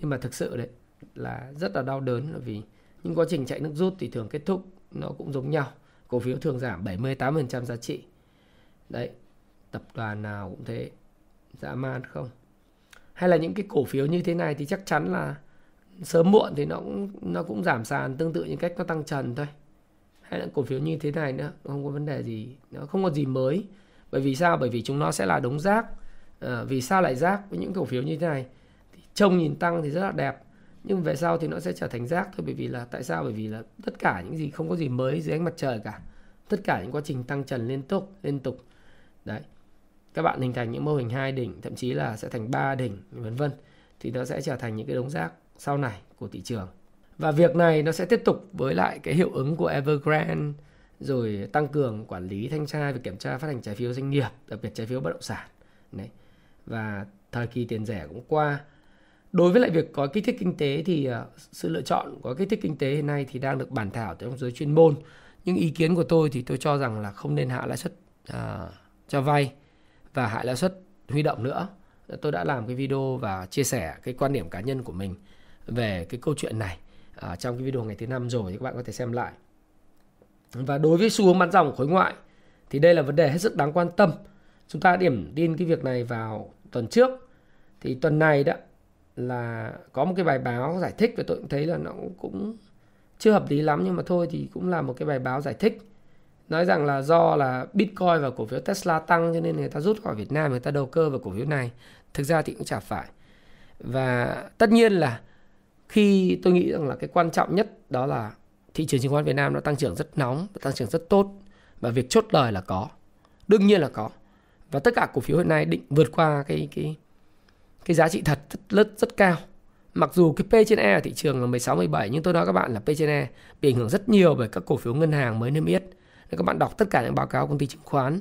Speaker 1: nhưng mà thực sự đấy là rất là đau đớn vì những quá trình chạy nước rút thì thường kết thúc nó cũng giống nhau. Cổ phiếu thường giảm 70-80% giá trị. Đấy tập đoàn nào cũng thế dã man không? Hay là những cái cổ phiếu như thế này thì chắc chắn là sớm muộn thì nó cũng nó cũng giảm sàn tương tự như cách nó tăng trần thôi. Hay là cổ phiếu như thế này nữa không có vấn đề gì nó không có gì mới. Bởi vì sao? Bởi vì chúng nó sẽ là đống rác. À, vì sao lại rác với những cổ phiếu như thế này? Trông nhìn tăng thì rất là đẹp. Nhưng về sau thì nó sẽ trở thành rác thôi, bởi vì là, tại sao? Bởi vì là tất cả những gì, không có gì mới dưới ánh mặt trời cả. Tất cả những quá trình tăng trần liên tục liên tục. Đấy. Các bạn hình thành những mô hình hai đỉnh, thậm chí là sẽ thành ba đỉnh, vân vân. Thì nó sẽ trở thành những cái đống rác sau này của thị trường. Và việc này nó sẽ tiếp tục với lại cái hiệu ứng của Evergrande, rồi tăng cường quản lý thanh tra và kiểm tra phát hành trái phiếu doanh nghiệp, đặc biệt trái phiếu bất động sản. Đấy. Và thời kỳ tiền rẻ cũng qua đối với lại việc có kích thích kinh tế thì ờ, sự lựa chọn có kích thích kinh tế hiện nay thì đang được bàn thảo trong giới chuyên môn. Nhưng ý kiến của tôi thì tôi cho rằng là không nên hạ lãi suất à, cho vay và hạ lãi suất huy động nữa. Tôi đã làm cái video và chia sẻ cái quan điểm cá nhân của mình về cái câu chuyện này à, trong cái video ngày thứ năm rồi thì các bạn có thể xem lại. Và đối với xu hướng bán dòng khối ngoại thì đây là vấn đề hết sức đáng quan tâm. Chúng ta điểm tin cái việc này vào tuần trước. Thì tuần này đó là có một cái bài báo giải thích và tôi cũng thấy là nó cũng chưa hợp lý lắm, nhưng mà thôi thì cũng là một cái bài báo giải thích. Nói rằng là do là Bitcoin và cổ phiếu Tesla tăng cho nên người ta rút khỏi Việt Nam, người ta đầu cơ vào cổ phiếu này. Thực ra thì cũng chả phải. Và tất nhiên là khi tôi nghĩ rằng là cái quan trọng nhất đó là thị trường chứng khoán Việt Nam nó tăng trưởng rất nóng tăng trưởng rất tốt và việc chốt lời là có. Đương nhiên là có. Và tất cả cổ phiếu hiện nay định vượt qua cái cái cái giá trị thật rất, rất, rất cao. Mặc dù cái P trên E ở thị trường là 16 17 nhưng tôi nói các bạn là P trên E bị ảnh hưởng rất nhiều bởi các cổ phiếu ngân hàng mới niêm yết. Nên các bạn đọc tất cả những báo cáo công ty chứng khoán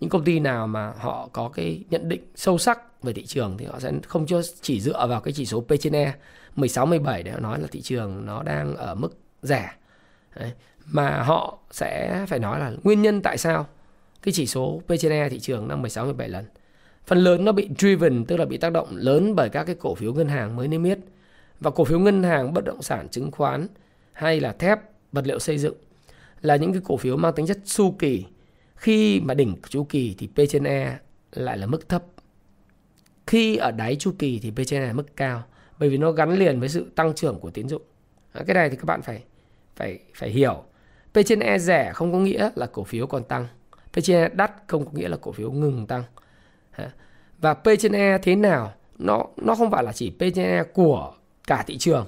Speaker 1: những công ty nào mà họ có cái nhận định sâu sắc về thị trường thì họ sẽ không cho chỉ dựa vào cái chỉ số P trên E. 16 17 để họ nói là thị trường nó đang ở mức rẻ. Đấy. mà họ sẽ phải nói là nguyên nhân tại sao cái chỉ số P trên E thị trường đang 16 17 lần phần lớn nó bị driven, tức là bị tác động lớn bởi các cái cổ phiếu ngân hàng mới niêm yết. Và cổ phiếu ngân hàng bất động sản, chứng khoán hay là thép, vật liệu xây dựng là những cái cổ phiếu mang tính chất chu kỳ. Khi mà đỉnh chu kỳ thì P trên E lại là mức thấp. Khi ở đáy chu kỳ thì P trên E là mức cao, bởi vì nó gắn liền với sự tăng trưởng của tín dụng. À, cái này thì các bạn phải phải phải hiểu. P trên E rẻ không có nghĩa là cổ phiếu còn tăng. P trên E đắt không có nghĩa là cổ phiếu ngừng tăng và P trên E thế nào? Nó nó không phải là chỉ P trên E của cả thị trường,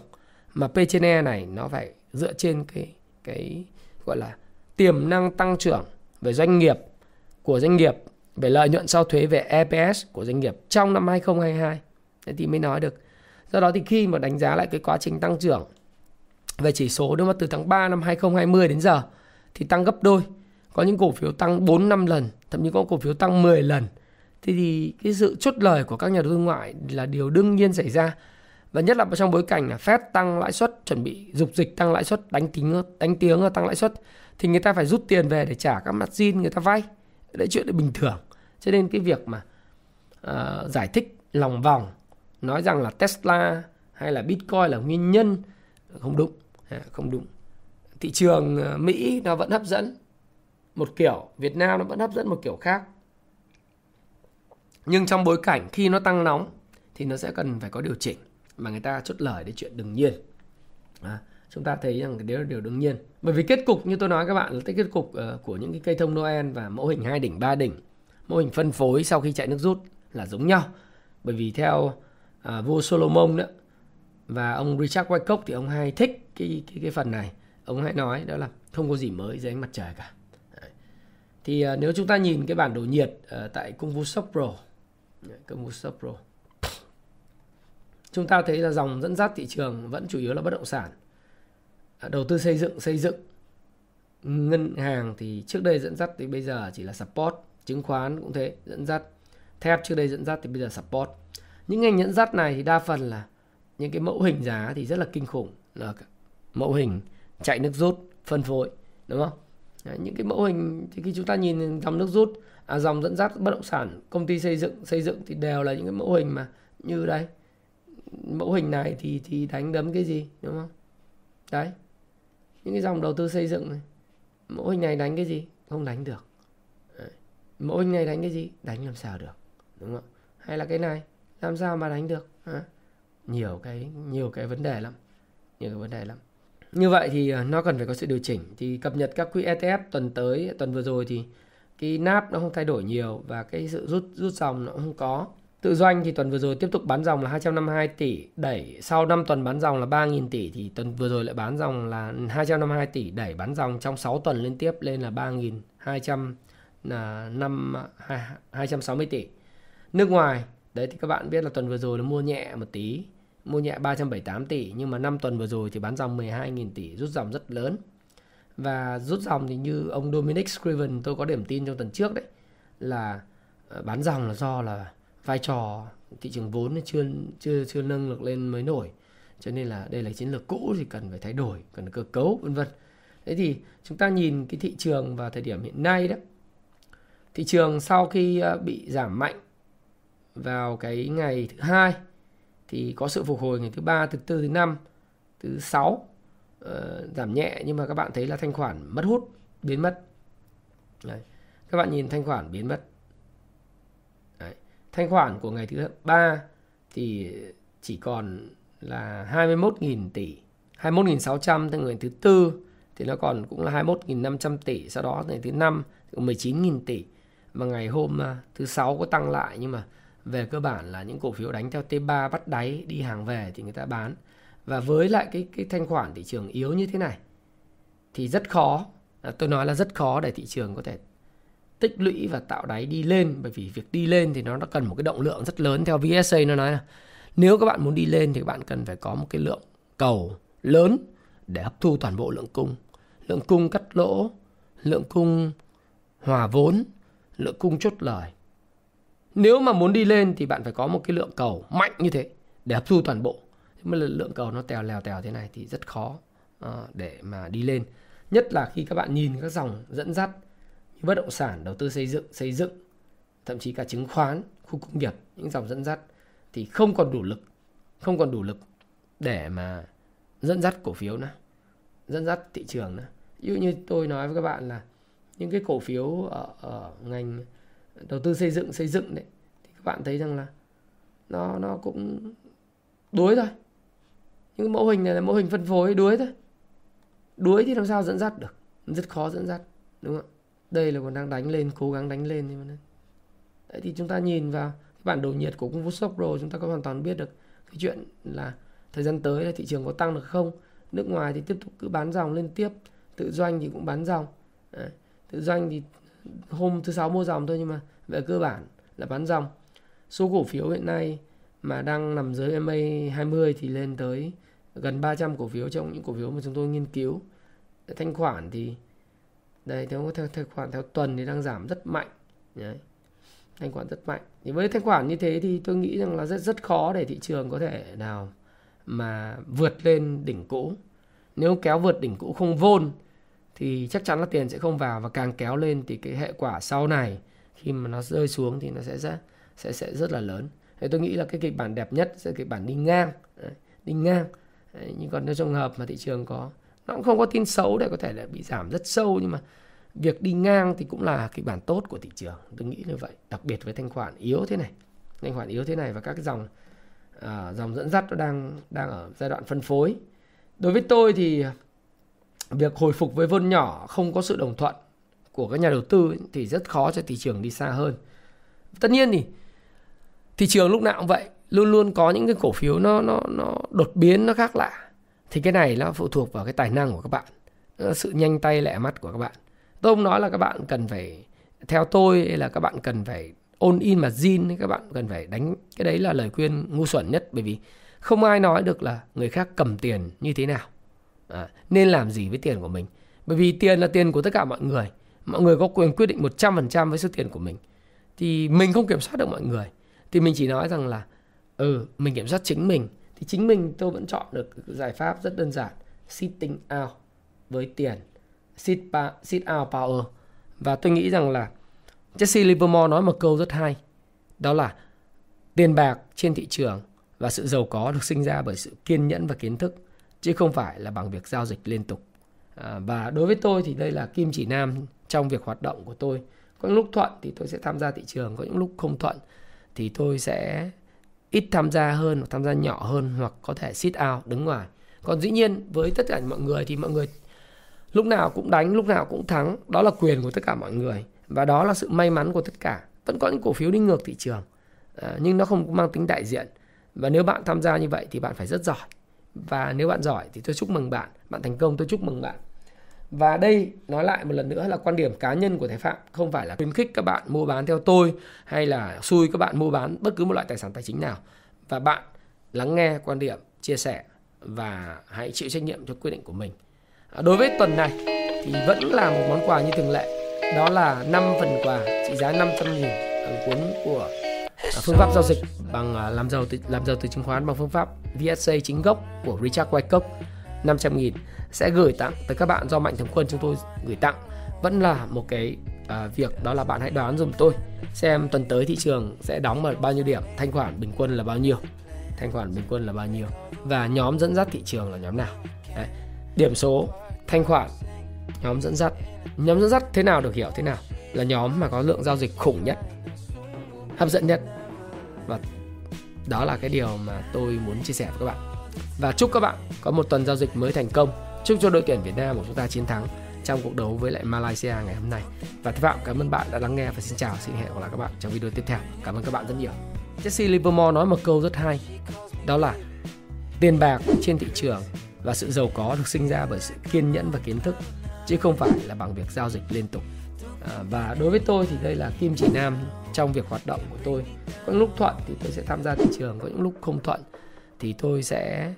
Speaker 1: mà P trên E này nó phải dựa trên cái cái gọi là tiềm năng tăng trưởng về doanh nghiệp, của doanh nghiệp, về lợi nhuận sau thuế về EPS của doanh nghiệp trong năm 2022 thế thì mới nói được. Do đó thì khi mà đánh giá lại cái quá trình tăng trưởng về chỉ số đúng mà từ tháng 3 năm 2020 đến giờ thì tăng gấp đôi. Có những cổ phiếu tăng 4 5 lần, thậm chí có cổ phiếu tăng 10 lần thì, thì cái sự chốt lời của các nhà đầu tư ngoại là điều đương nhiên xảy ra. Và nhất là trong bối cảnh là Fed tăng lãi suất chuẩn bị dục dịch tăng lãi suất đánh tiếng đánh tiếng tăng lãi suất thì người ta phải rút tiền về để trả các margin người ta vay. Đấy chuyện là bình thường. Cho nên cái việc mà uh, giải thích lòng vòng nói rằng là Tesla hay là Bitcoin là nguyên nhân không đúng. À, không đúng. Thị trường ờ, Mỹ nó vẫn hấp dẫn. Một kiểu Việt Nam nó vẫn hấp dẫn một kiểu khác nhưng trong bối cảnh khi nó tăng nóng thì nó sẽ cần phải có điều chỉnh. Mà người ta chốt lời để chuyện đương nhiên. À, chúng ta thấy rằng cái đấy là điều đương nhiên. Bởi vì kết cục như tôi nói các bạn là cái kết cục uh, của những cái cây thông Noel và mẫu hình hai đỉnh ba đỉnh. Mô hình phân phối sau khi chạy nước rút là giống nhau. Bởi vì theo à, vua Solomon đó và ông Richard Wyckoff thì ông hay thích cái cái cái phần này. Ông hay nói đó là không có gì mới dưới ánh mặt trời cả. Thì à, nếu chúng ta nhìn cái bản đồ nhiệt à, tại công vụ pro Pro công vụ Pro chúng ta thấy là dòng dẫn dắt thị trường vẫn chủ yếu là bất động sản. À, đầu tư xây dựng xây dựng. Ngân hàng thì trước đây dẫn dắt thì bây giờ chỉ là support chứng khoán cũng thế dẫn dắt. Thép trước đây dẫn dắt thì bây giờ support. Những ngành dẫn dắt này thì đa phần là những cái mẫu hình giá thì rất là kinh khủng là mẫu hình chạy nước rút phân phối đúng không? Đấy, những cái mẫu hình thì khi chúng ta nhìn dòng nước rút à, dòng dẫn dắt bất động sản công ty xây dựng xây dựng thì đều là những cái mẫu hình mà như đây. Mẫu hình này thì thì đánh đấm cái gì đúng không? Đấy. Những cái dòng đầu tư xây dựng này mẫu hình này đánh cái gì? Không đánh được. Đấy. mẫu hình này đánh cái gì? Đánh làm sao được đúng không? Hay là cái này làm sao mà đánh được? À? nhiều cái nhiều cái vấn đề lắm nhiều cái vấn đề lắm. Như vậy thì à, nó cần phải có sự điều chỉnh. Thì cập nhật các quỹ ETF tuần tới tuần vừa rồi thì cái nap nó không thay đổi nhiều và cái sự rút rút dòng nó không có Tự doanh thì tuần vừa rồi tiếp tục bán dòng là 252 tỷ, đẩy sau 5 tuần bán dòng là 3.000 tỷ thì tuần vừa rồi lại bán dòng là 252 tỷ, đẩy bán dòng trong 6 tuần liên tiếp lên là 3.200 là 5 260 tỷ. Nước ngoài, đấy thì các bạn biết là tuần vừa rồi nó mua nhẹ một tí, mua nhẹ 378 tỷ nhưng mà 5 tuần vừa rồi thì bán dòng 12.000 tỷ, rút dòng rất lớn. Và rút dòng thì như ông Dominic Scriven tôi có điểm tin trong tuần trước đấy, là ờ, bán dòng là do là vai trò thị trường vốn chưa chưa chưa nâng được lên mới nổi. Cho nên là đây là chiến lược cũ thì cần phải thay đổi, cần cơ cấu, vân vân. Thế thì chúng ta nhìn cái thị trường vào thời điểm hiện nay đó. Thị trường sau khi ờ, bị giảm mạnh vào cái ngày thứ hai thì có sự phục hồi ngày thứ ba, thứ tư, thứ năm, thứ sáu uh, giảm nhẹ nhưng mà các bạn thấy là thanh khoản mất hút biến mất. Đấy. các bạn nhìn thanh khoản biến mất. Đấy. thanh khoản của ngày thứ ba thì chỉ còn là 21.000 tỷ. 21.600 từ ngày thứ tư thì nó còn cũng là 21.500 tỷ. Sau đó ngày thứ năm thì 19.000 tỷ. Mà ngày hôm à, thứ sáu có tăng lại nhưng mà về cơ bản là những cổ phiếu đánh theo T3 bắt đáy đi hàng về thì người ta bán và với lại cái cái thanh khoản thị trường yếu như thế này, thì rất khó à, tôi nói là rất khó để thị trường có thể tích lũy và tạo đáy đi lên. Bởi vì việc đi lên thì nó cần một cái động lượng rất lớn. Theo VSA nó nói là nếu các bạn muốn đi lên thì các bạn cần phải có một cái lượng cầu lớn để hấp thu toàn bộ lượng cung. Lượng cung cắt lỗ, lượng cung hòa vốn, lượng cung chốt lời. Nếu mà muốn đi lên thì bạn phải có một cái lượng cầu mạnh như thế để hấp thu toàn bộ mà lượng cầu nó tèo lèo tèo thế này thì rất khó uh, để mà đi lên. Nhất là khi các bạn nhìn các dòng dẫn dắt như bất động sản đầu tư xây dựng xây dựng thậm chí cả chứng khoán khu công nghiệp những dòng dẫn dắt thì không còn đủ lực không còn đủ lực để mà dẫn dắt cổ phiếu nữa dẫn dắt thị trường nữa. Ví dụ như tôi nói với các bạn là những cái cổ phiếu ở, ở ngành đầu tư xây dựng xây dựng đấy thì các bạn thấy rằng là nó nó cũng đuối thôi những mẫu hình này là mẫu hình phân phối đuối thôi. Đuối thì làm sao dẫn dắt được? Rất khó dẫn dắt, đúng không đây là còn đang đánh lên, cố gắng đánh lên nhưng mà đấy. Thì chúng ta nhìn vào cái bản đồ nhiệt của công vụ sốc rồi, chúng ta có hoàn toàn biết được cái chuyện là thời gian tới là thị trường có tăng được không? Nước ngoài thì tiếp tục cứ bán dòng lên tiếp, tự doanh thì cũng bán dòng. Đấy. tự doanh thì hôm thứ sáu mua dòng thôi nhưng mà về cơ bản là bán dòng. Số cổ phiếu hiện nay mà đang nằm dưới MA 20 thì lên tới gần 300 cổ phiếu trong những cổ phiếu mà chúng tôi nghiên cứu. Thanh khoản thì đây theo theo thanh khoản theo tuần thì đang giảm rất mạnh. Đấy. thanh khoản rất mạnh. Thì với thanh khoản như thế thì tôi nghĩ rằng là rất rất khó để thị trường có thể nào mà vượt lên đỉnh cũ. Nếu kéo vượt đỉnh cũ không vôn thì chắc chắn là tiền sẽ không vào và càng kéo lên thì cái hệ quả sau này khi mà nó rơi xuống thì nó sẽ rất sẽ sẽ rất là lớn. Thì tôi nghĩ là cái kịch bản đẹp nhất sẽ kịch bản đi ngang. Đấy, đi ngang. Đấy, nhưng còn nếu trường hợp mà thị trường có nó cũng không có tin xấu để có thể là bị giảm rất sâu nhưng mà việc đi ngang thì cũng là kịch bản tốt của thị trường. Tôi nghĩ như vậy. Đặc biệt với thanh khoản yếu thế này. Thanh khoản yếu thế này và các cái dòng uh, dòng dẫn dắt nó đang đang ở giai đoạn phân phối. Đối với tôi thì việc hồi phục với vôn nhỏ không có sự đồng thuận của các nhà đầu tư thì rất khó cho thị trường đi xa hơn. Tất nhiên thì thị trường lúc nào cũng vậy luôn luôn có những cái cổ phiếu nó nó nó đột biến nó khác lạ. Thì cái này nó phụ thuộc vào cái tài năng của các bạn sự nhanh tay lẹ mắt của các bạn. Tôi không nói là các bạn cần phải theo tôi hay là các bạn cần phải ôn in mà zin các bạn cần phải đánh cái đấy là lời khuyên ngu xuẩn nhất. Bởi vì không ai nói được là người khác cầm tiền như thế nào. À, nên làm gì với tiền của mình? Bởi vì tiền là tiền của tất cả mọi người. Mọi người có quyền quyết định 100% với số tiền của mình. Thì mình không kiểm soát được mọi người. Thì mình chỉ nói rằng là ừ mình kiểm soát chính mình. Thì chính mình tôi vẫn chọn được giải pháp rất đơn giản. Sitting out với tiền. Sit, pa, sit out power. Và tôi nghĩ rằng là Jesse Livermore nói một câu rất hay. Đó là tiền bạc trên thị trường và sự giàu có được sinh ra bởi sự kiên nhẫn và kiến thức chứ không phải là bằng việc giao dịch liên tục. À, và đối với tôi thì đây là kim chỉ nam trong việc hoạt động của tôi. Có những lúc thuận thì tôi sẽ tham gia thị trường có những lúc không thuận thì tôi sẽ ít tham gia hơn hoặc tham gia nhỏ hơn hoặc có thể sit out đứng ngoài. Còn dĩ nhiên với tất cả mọi người thì mọi người lúc nào cũng đánh lúc nào cũng thắng. Đó là quyền của tất cả mọi người và đó là sự may mắn của tất cả. Vẫn có những cổ phiếu đi ngược thị trường à, nhưng nó không mang tính đại diện. Và nếu bạn tham gia như vậy thì bạn phải rất giỏi. Và nếu bạn giỏi thì tôi chúc mừng bạn bạn thành công tôi chúc mừng bạn và đây nói lại một lần nữa là quan điểm cá nhân của Thái Phạm không phải là khuyến khích các bạn mua bán theo tôi hay là xui các bạn mua bán bất cứ một loại tài sản tài chính nào. Và bạn lắng nghe quan điểm, chia sẻ và hãy chịu trách nhiệm cho quyết định của mình. À, đối với tuần này thì vẫn là một món quà như thường lệ. Đó là 5 phần quà trị giá 500 nghìn bằng cuốn của à, phương pháp giao dịch bằng à, làm giàu từ, làm giàu từ chứng khoán bằng phương pháp VSA chính gốc của Richard Wyckoff 500 nghìn. Sẽ gửi tặng tới các bạn do Mạnh Thường Quân chúng tôi gửi tặng. Vẫn là một cái à, việc đó là bạn hãy đoán dùm tôi xem tuần tới thị trường sẽ đóng ở bao nhiêu điểm thanh khoản bình quân là bao nhiêu thanh khoản bình quân là bao nhiêu và nhóm dẫn dắt thị trường là nhóm nào. Đấy. điểm số thanh khoản nhóm dẫn dắt. Nhóm dẫn dắt thế nào được hiểu thế nào? Là nhóm mà có lượng giao dịch khủng nhất hấp dẫn nhất. Và đó là cái điều mà tôi muốn chia sẻ với các bạn và chúc các bạn có một tuần giao dịch mới thành công. Chúc cho đội tuyển Việt Nam của chúng ta chiến thắng trong cuộc đấu với lại Malaysia ngày hôm nay. Và Thế Phạm cảm ơn bạn đã lắng nghe và xin chào xin hẹn gặp lại các bạn trong video tiếp theo. Cảm ơn các bạn rất nhiều. Jesse Livermore nói một câu rất hay đó là tiền bạc trên thị trường và sự giàu có được sinh ra bởi sự kiên nhẫn và kiến thức chứ không phải là bằng việc giao dịch liên tục. À, và đối với tôi thì đây là kim chỉ nam trong việc hoạt động của tôi. Có những lúc thuận thì tôi sẽ tham gia thị trường có những lúc không thuận thì tôi sẽ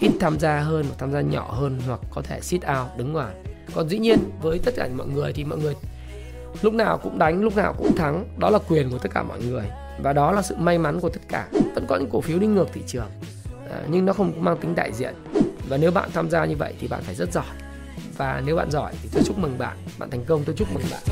Speaker 1: ít tham gia hơn hoặc tham gia nhỏ hơn hoặc có thể sit out đứng ngoài. Còn dĩ nhiên với tất cả mọi người thì mọi người lúc nào cũng đánh lúc nào cũng thắng. Đó là quyền của tất cả mọi người và đó là sự may mắn của tất cả. Vẫn có những cổ phiếu đi ngược thị trường à, nhưng nó không mang tính đại diện. Và nếu bạn tham gia như vậy thì bạn phải rất giỏi. Và nếu bạn giỏi thì tôi chúc mừng bạn. Bạn thành công tôi chúc mừng bạn.